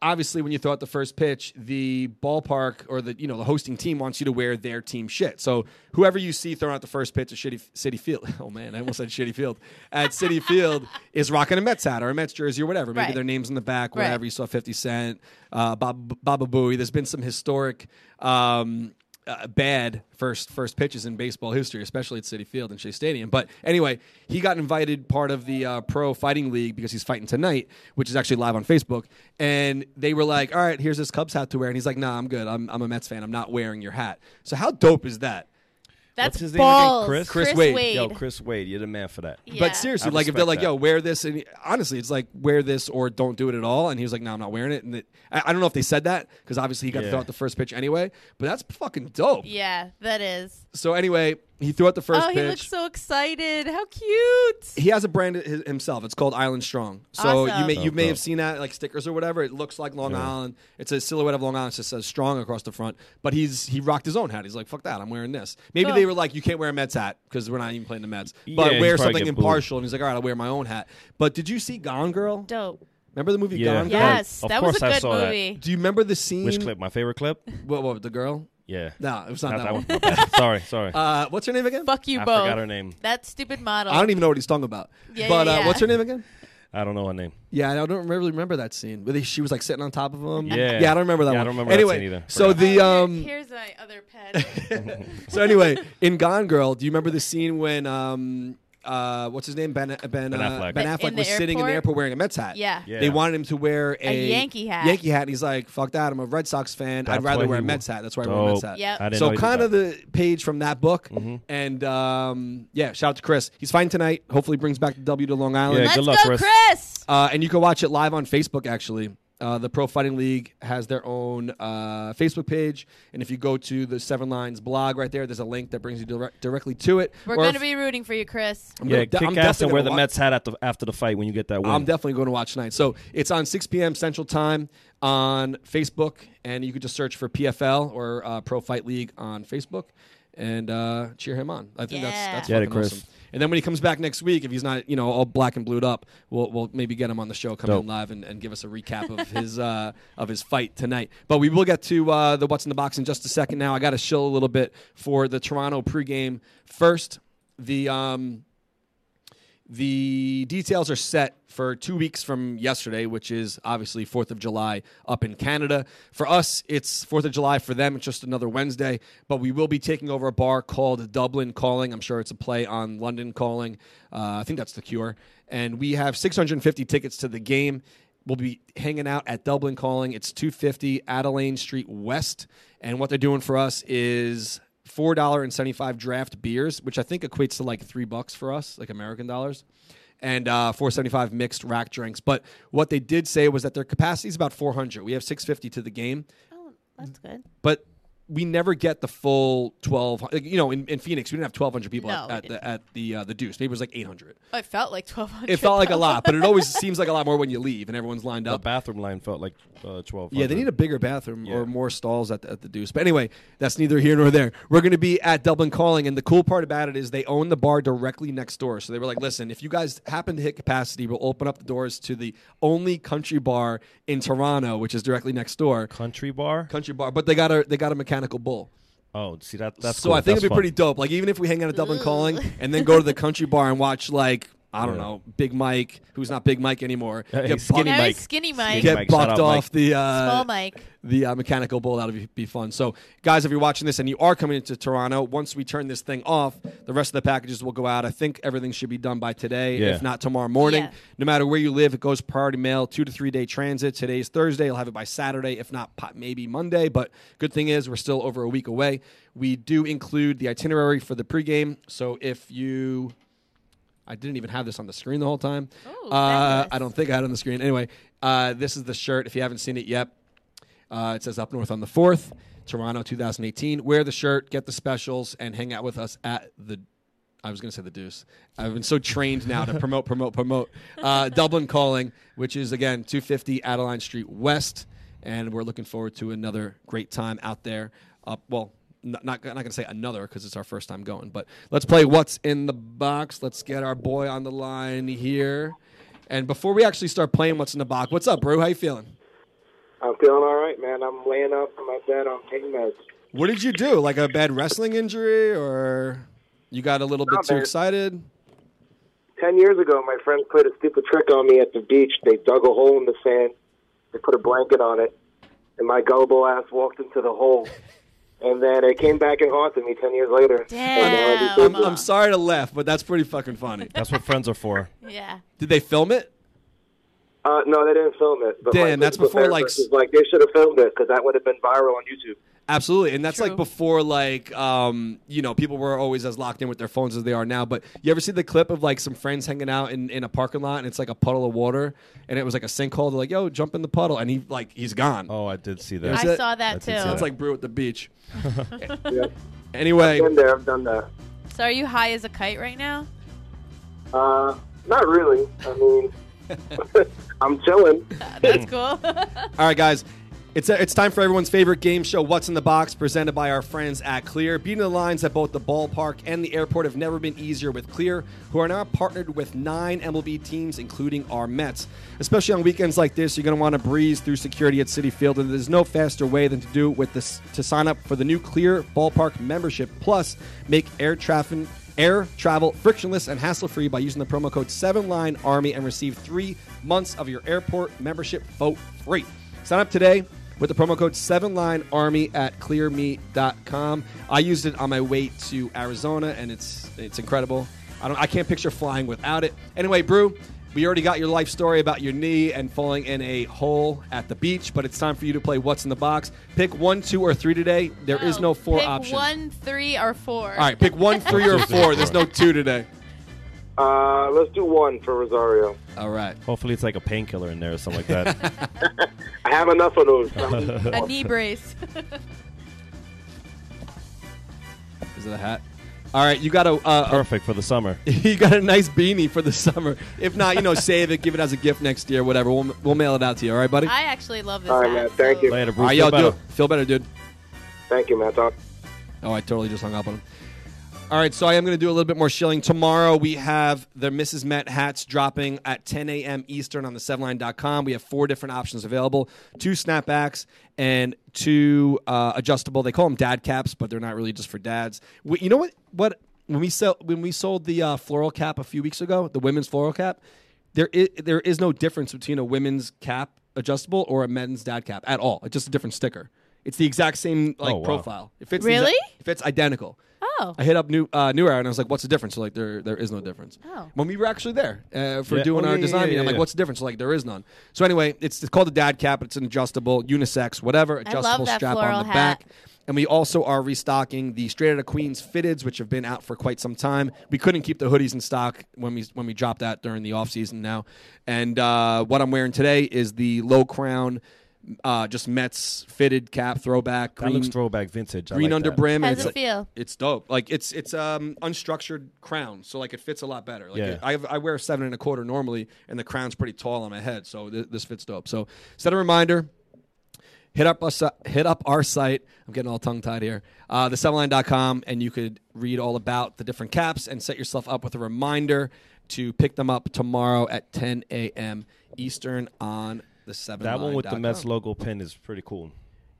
obviously when you throw out the first pitch, the ballpark or the you know the hosting team wants you to wear their team shit. So whoever you see throwing out the first pitch at Shitty Citi Field, oh man, I almost said Shitty Field at Citi Field is rocking a Mets hat or a Mets jersey or whatever. Maybe Right. their names in the back, Right. You saw Fifty Cent, uh, Bob, Baba Booey. There's been some historic. Um, uh, bad first first pitches in baseball history, especially at Citi Field and Shea Stadium. But anyway, he got invited part of the uh, Pro Fighting League because he's fighting tonight, which is actually live on Facebook. And they were like, "All right, here's this Cubs hat to wear," and he's like, "Nah, I'm good. I'm, I'm a Mets fan. I'm not wearing your hat." So how dope is that? That's What's his name again? balls. Chris? Chris Wade. Yo, Chris Wade, you're the man for that. Yeah. But seriously, I like if they're respect like, that. "Yo, wear this," and he- honestly, it's like wear this or don't do it at all. And he was like, "No, I'm not wearing it." And it, I, I don't know if they said that because obviously he got to Yeah. throw out the first pitch anyway. But that's fucking dope. Yeah, that is. So anyway, he threw out the first oh, pitch. he looks so excited. How cute. he has a brand hi- himself. It's called Island Strong. So you may you Dope, may oh, have dope. seen that like stickers or whatever. It looks like Long Island. It's a silhouette of Long Island. It just says Strong across the front. But he's he rocked his own hat. He's like, fuck that. I'm wearing this. Maybe Cool. they were like, you can't wear a Mets hat because we're not even playing the Mets. But he'd wear probably something get booed. impartial. And he's like, all right, I'll wear my own hat. But did you see Gone Girl? Dope. Remember the movie Yeah. Gone oh, Girl? Yes, Of that was course a I good saw that. movie. Do you remember the scene? Which clip? My favorite clip? What, what the girl? Yeah. No, it was not, Not that, that one. one. My bad. sorry, sorry. Uh, what's her name again? Fuck you I both. forgot her name. That stupid model. I don't even know what he's talking about. Yeah, but yeah, Uh, yeah. what's her name again? I don't know her name. Yeah, I don't really remember that scene. Where she was like sitting on top of him. Yeah. yeah, I don't remember that Yeah, I one. don't remember that anyway, scene either. so Forgot. the Oh, um, here's my other pet. so anyway, in Gone Girl, do you remember the scene when um, uh, what's his name? Ben Ben, uh, Affleck. Ben In Affleck the was sitting in the airport? airport wearing a Mets hat. Yeah. Yeah. They wanted him to wear a, A Yankee hat. Yankee hat, and he's like, "Fuck that! I'm a Red Sox fan. I'd That's rather wear a he Mets wa- hat. That's why I wear a Mets Dope. hat." Yep. I didn't So he did kind of that. the page from that book, Mm-hmm. and um, yeah, shout out to Chris. He's fine tonight. Hopefully, brings back the W to Long Island. Yeah, Let's good luck, go, Chris. Chris. Uh, and you can watch it live on Facebook, actually. Uh, the Pro Fighting League has their own uh, Facebook page. And if you go to the Seven Lines blog right there, there's a link that brings you direct, directly to it. We're Or going if- to be rooting for you, Chris. I'm Yeah, gonna de- kick I'm ass definitely and wear gonna the wa- Mets hat at the, after the fight when you get that win. I'm definitely going to watch tonight. So it's on 6 p.m. Central Time on Facebook, and you can just search for PFL or uh, Pro Fight League on Facebook and uh, cheer him on. I think Yeah. that's that's Get it, fucking Chris. awesome. And then when he comes back next week, if he's not you know all black and blued up, we'll we'll maybe get him on the show, come Dope. in live, and, and give us a recap of his uh, of his fight tonight. But we will get to uh, the what's in the box in just a second. Now I got to shill a little bit for the Toronto pregame first. The um, the details are set for two weeks from yesterday, which is obviously 4th of July up in Canada. For us, it's 4th of July. For them, it's just another Wednesday. But we will be taking over a bar called Dublin Calling. I'm sure it's a play on London Calling. Uh, I think that's the cure. And we have 650 tickets to the game. We'll be hanging out at Dublin Calling. It's 250 Adelaide Street West. And what they're doing for us is $4.75 draft beers, which I think equates to like three bucks for us, like American dollars. And uh, 475 mixed rack drinks. But what they did say was that their capacity is about 400. We have 650 to the game Oh, that's good. but we never get the full 12 like, you know in, in phoenix we didn't have 1200 people No, at, at the at the uh, the deuce maybe it was like 800 Oh, it felt like twelve hundred. it felt like a lot but it always seems like a lot more when you leave and everyone's lined up. The bathroom line felt like uh, twelve. yeah, they need a bigger bathroom Yeah. or more stalls at the, at the Deuce. But anyway, that's neither here nor there. We're going to be at Dublin Calling, and the cool part about it is they own the bar directly next door. So they were like, "Listen, if you guys happen to hit capacity, we'll open up the doors to the only country bar in Toronto, which is directly next door, country bar. country bar. But they got a they got a mechanical bull. Oh, see that that's so cool. I think That's it'd be fun. pretty dope. Like even if we hang out at Dublin mm. Calling and then go to the country bar and watch like I don't Yeah. know Big Mike, who's not Big Mike anymore, Hey, get Skinny bucked- Mike. skinny Skinny Mike. get Mike, bucked off Mike. the uh, Small Mike. the uh, mechanical bull. That'll be, be fun. So, guys, if you're watching this and you are coming into Toronto, once we turn this thing off, the rest of the packages will go out. I think everything should be done by today, Yeah. if not tomorrow morning. Yeah. No matter where you live, it goes priority mail, two to three day transit. Today's Thursday. You'll have it by Saturday, if not maybe Monday. But good thing is, we're still over a week away. We do include the itinerary for the pregame. So if you I didn't even have this on the screen the whole time. Ooh, uh. I don't think I had it on the screen. Anyway, uh, this is the shirt. If you haven't seen it yet, uh, it says Up North on the 4th, Toronto 2018. Wear the shirt, get the specials, and hang out with us at the. I was going to say the Deuce. I've been so trained now to promote, promote, promote. Uh, Dublin Calling, which is, again, 250 Adelaide Street West. And we're looking forward to another great time out there. Up, well, not, not, not going to say another because it's our first time going, but let's play What's in the Box. Let's get our boy on the line here. And before we actually start playing What's in the Box, what's up, bro? How you feeling? I'm feeling all right, man. I'm laying up in my bed on pain meds. What did you do? Like a bad wrestling injury, or you got a little bit too excited? Ten years ago, my friends played a stupid trick on me at the beach. They dug a hole in the sand. They put a blanket on it, and my gullible ass walked into the hole. And then it came back and haunted me ten years later. Damn. I'm, I'm sorry to laugh, but that's pretty fucking funny. That's what friends are for. Yeah. Did they film it? Uh, no, they didn't film it. But Damn, my that's before, like, was like they should have filmed it because that would have been viral on YouTube. Absolutely, and that's like before, like, um, you know, people were always as locked in with their phones as they are now. But you ever see the clip of like some friends hanging out in, in a parking lot, and it's like a puddle of water, and it was like a sinkhole. They're like, "Yo, jump in the puddle," and he like he's gone. Oh, I did see that. I it- saw I that too. see Sounds that. like brew at the beach. Yeah. Anyway, Been there, I've done that. So are you high as a kite right now? Uh, not really. I mean, I'm chilling. That's cool. All right, guys. It's, it's time for everyone's favorite game show, What's in the Box, presented by our friends at Clear. Beating the lines at both the ballpark and the airport have never been easier with Clear, who are now partnered with nine MLB teams, including our Mets. Especially on weekends like this, you're going to want to breeze through security at Citi Field, and there's no faster way than to do with this to sign up for the new Clear Ballpark membership. Plus, make air traffic air travel frictionless and hassle-free by using the promo code 7linearmy and receive three months of your airport membership for free. Sign up today with the promo code 7linearmy at clearme.com. I used it on my way to Arizona, and it's it's incredible. I don't I can't picture flying without it. Anyway, Brew, we already got your life story about your knee and falling in a hole at the beach, but it's time for you to play What's in the Box. Pick one, two, or three today. There is no four Pick option. one, three, or four. All right, pick one, three, or four. There's no two today. Uh, let's do one for Rosario. All right. Hopefully, it's like a painkiller in there or something like that. I have enough of those. A knee brace. Is it a hat? All right, you got a uh, Perfect for the summer. you got a nice beanie for the summer. If not, you know, save it, give it as a gift next year, whatever. We'll, we'll mail it out to you. All right, buddy. I actually love this All right, hat, man. Thank so- you. Later, all right, Bruce. yo, Feel do better. feel better, dude. Thank you, man. Talk. Oh, I totally just hung up on him. All right, so I am going to do a little bit more shilling. Tomorrow we have the Mrs. Met hats dropping at 10 a.m. Eastern on the 7line.com. We have four different options available two snapbacks and two uh, adjustable. They call them dad caps, but they're not really just for dads. We, you know what? What when we sell when we sold the uh, floral cap a few weeks ago, the women's floral cap, there is, there is no difference between a women's cap adjustable or a men's dad cap at all. It's just a different sticker. It's the exact same like Oh, wow. profile. It fits Really? it fits identical. Oh. I hit up new uh, New Era and I was like, "What's the difference?" So like, there there is no difference. Oh. When we were actually there uh, for Yeah. doing Oh, our yeah, design yeah, meeting, yeah, I'm like, yeah. "What's the difference?" So like, there is none. So anyway, it's, it's called the Dad Cap. It's an adjustable, unisex, whatever, adjustable that strap floral on the hat. back. And we also are restocking the Straight Outta Queens fitteds, which have been out for quite some time. We couldn't keep the hoodies in stock when we when we dropped that during the off season now. And uh, what I'm wearing today is the low crown, uh, just Mets fitted cap throwback. That green, looks throwback vintage. I green like under that. brim. and How's it's it feel? It's dope. Like it's it's um unstructured crown, so like it fits a lot better. Like Yeah. it- I have, I wear a seven and a quarter normally, and the crown's pretty tall on my head, so th- this fits dope. So set a reminder. Hit up us, uh, hit up our site. I'm getting all tongue tied here. Uh, the and you could read all about the different caps and set yourself up with a reminder to pick them up tomorrow at 10 a.m. Eastern on the seven. That one with the Mets logo pin is pretty cool.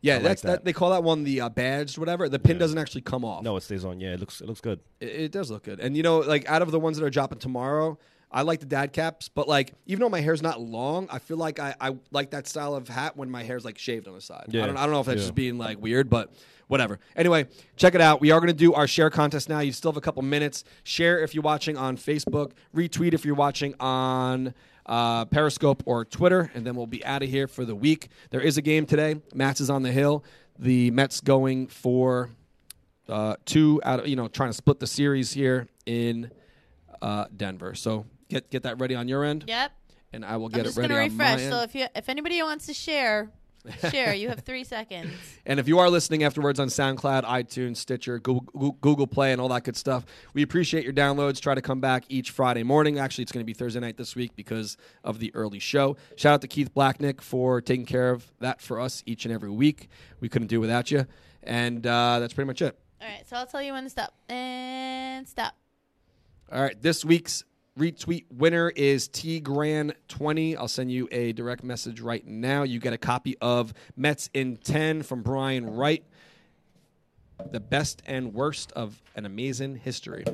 Yeah, I like that's that. that. They call that one the uh, badged, whatever. The pin doesn't actually come off. No, it stays on. Yeah, it looks it looks good. It, it does look good. And you know, like out of the ones that are dropping tomorrow, I like the dad caps. But like, even though my hair's not long, I feel like I, I like that style of hat when my hair's like shaved on the side. Yeah. I don't I don't know if that's Yeah. just being like weird, but whatever. Anyway, check it out. We are going to do our share contest now. You still have a couple minutes. Share if you're watching on Facebook. Retweet if you're watching on. Uh, Periscope or Twitter, and then we'll be out of here for the week. There is a game today. Matz is on the hill. The Mets going for uh, two out of you know trying to split the series here in uh, Denver. So get get that ready on your end, Yep. and I will I'm get just it ready gonna on refresh. So if you if anybody wants to share, share. You have three seconds. and if you are listening afterwards on SoundCloud, iTunes, Stitcher, Google, Google Play, and all that good stuff, we appreciate your downloads. Try to come back each Friday morning. Actually, it's going to be Thursday night this week because of the early show. Shout out to Keith Blacknick for taking care of that for us each and every week. We couldn't do without you, and uh, that's pretty much it. All right. So I'll tell you when to stop. And stop. All right, this week's retweet winner is T Gran 20. I'll send you a direct message right now. You get a copy of Mets in 10 from Brian Wright. The best and worst of an amazing history.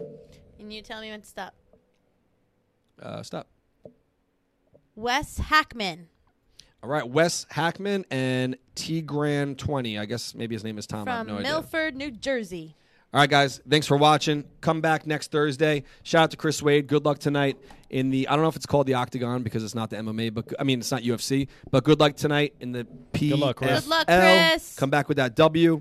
And you tell me when to stop. Uh, stop. Wes Hackman All right, Wes Hackman and T Gran 20. I guess maybe his name is Tom. I have from no idea. Milford, New Jersey. All right, guys. Thanks for watching. Come back next Thursday. Shout out to Chris Wade. Good luck tonight in the. I don't know if it's called the Octagon because it's not the MMA, but I mean it's not UFC. But good luck tonight in the P. Good luck, Chris. Good luck, Chris. Come back with that W,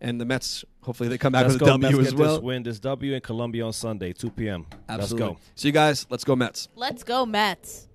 and the Mets. Hopefully they come back let's with go, a W Mets as get well. This win this W in Columbia on Sunday, 2 p.m. Absolutely. Let's go. So you guys, let's go Mets. Let's go Mets.